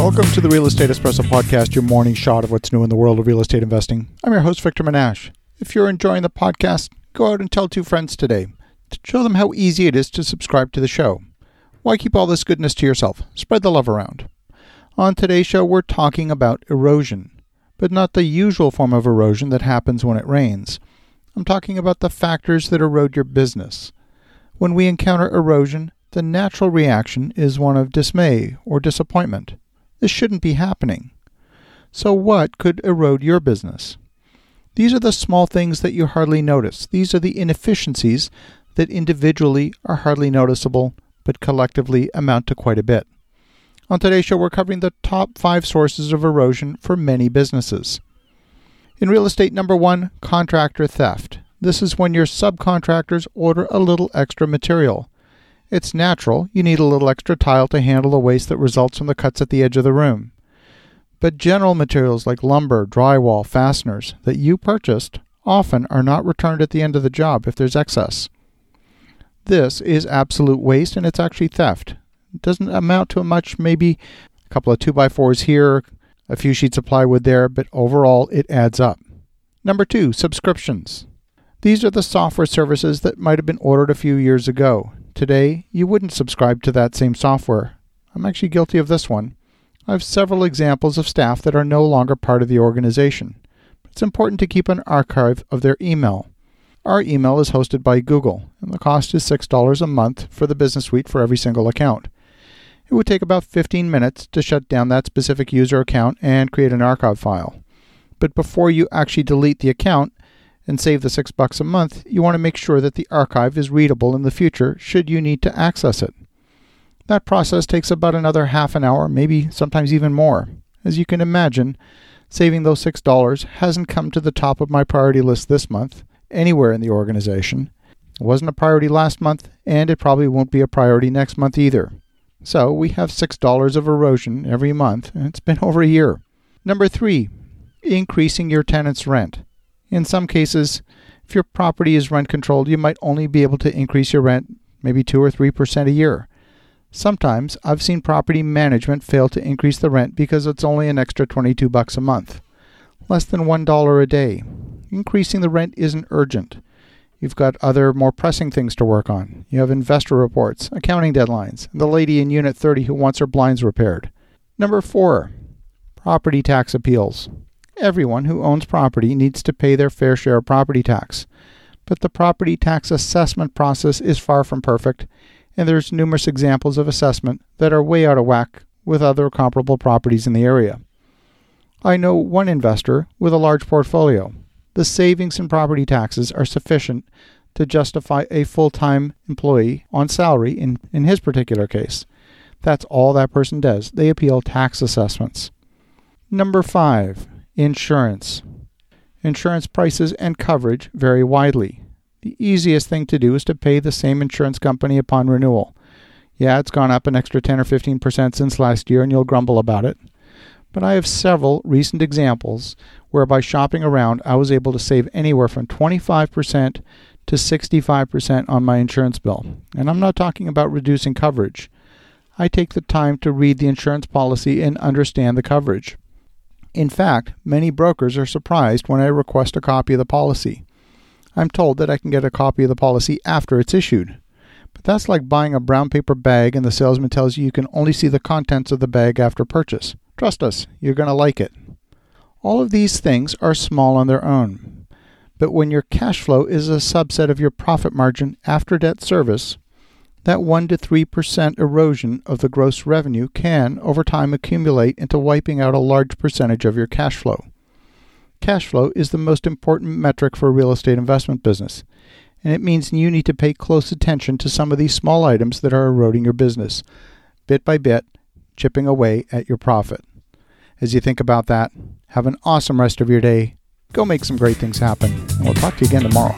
Welcome to the Real Estate Espresso Podcast, your morning shot of what's new in the world of real estate investing. I'm your host, Victor Menasce. If you're enjoying the podcast, go out and tell two friends today to show them how easy it is to subscribe to the show. Why keep all this goodness to yourself? Spread the love around. On today's show, we're talking about erosion, but not the usual form of erosion that happens when it rains. I'm talking about the factors that erode your business. When we encounter erosion, the natural reaction is one of dismay or disappointment. This shouldn't be happening. So, what could erode your business? These are the small things that you hardly notice. These are the inefficiencies that individually are hardly noticeable, but collectively amount to quite a bit. On today's show, we're covering the top five sources of erosion for many businesses. In real estate, number one, contractor theft. This is when your subcontractors order a little extra material. It's natural, you need a little extra tile to handle the waste that results from the cuts at the edge of the room. But general materials like lumber, drywall, fasteners that you purchased often are not returned at the end of the job if there's excess. This is absolute waste and it's actually theft. It doesn't amount to much, maybe a couple of 2x4s here, a few sheets of plywood there, but overall it adds up. Number two, subscriptions. These are the software services that might have been ordered a few years ago. Today, you wouldn't subscribe to that same software. I'm actually guilty of this one. I have several examples of staff that are no longer part of the organization. It's important to keep an archive of their email. Our email is hosted by Google, and the cost is $6 a month for the Business Suite for every single account. It would take about 15 minutes to shut down that specific user account and create an archive file. But before you actually delete the account, and save the six bucks a month, you want to make sure that the archive is readable in the future should you need to access it. That process takes about another half an hour, maybe sometimes even more. As you can imagine, saving those $6 hasn't come to the top of my priority list this month, anywhere in the organization. It wasn't a priority last month, and it probably won't be a priority next month either. So we have $6 of erosion every month, and it's been over a year. Number three, increasing your tenant's rent. In some cases, if your property is rent controlled, you might only be able to increase your rent maybe 2 or 3% a year. Sometimes I've seen property management fail to increase the rent because it's only an extra 22 bucks a month, less than $1 a day. Increasing the rent isn't urgent. You've got other more pressing things to work on. You have investor reports, accounting deadlines, and the lady in unit 30 who wants her blinds repaired. Number 4, property tax appeals everyone who owns property needs to pay their fair share of property tax. But the property tax assessment process is far from perfect, and there's numerous examples of assessment that are way out of whack with other comparable properties in the area. I know one investor with a large portfolio. The savings in property taxes are sufficient to justify a full time employee on salary in, in his particular case. That's all that person does. They appeal tax assessments. Number five, Insurance. Insurance prices and coverage vary widely. The easiest thing to do is to pay the same insurance company upon renewal. Yeah, it's gone up an extra 10 or 15% since last year, and you'll grumble about it. But I have several recent examples where by shopping around, I was able to save anywhere from 25% to 65% on my insurance bill. And I'm not talking about reducing coverage. I take the time to read the insurance policy and understand the coverage. In fact, many brokers are surprised when I request a copy of the policy. I'm told that I can get a copy of the policy after it's issued. But that's like buying a brown paper bag and the salesman tells you you can only see the contents of the bag after purchase. Trust us, you're going to like it. All of these things are small on their own. But when your cash flow is a subset of your profit margin after debt service, that 1 to 3% erosion of the gross revenue can, over time, accumulate into wiping out a large percentage of your cash flow. Cash flow is the most important metric for a real estate investment business, and it means you need to pay close attention to some of these small items that are eroding your business, bit by bit, chipping away at your profit. As you think about that, have an awesome rest of your day. Go make some great things happen, and we'll talk to you again tomorrow.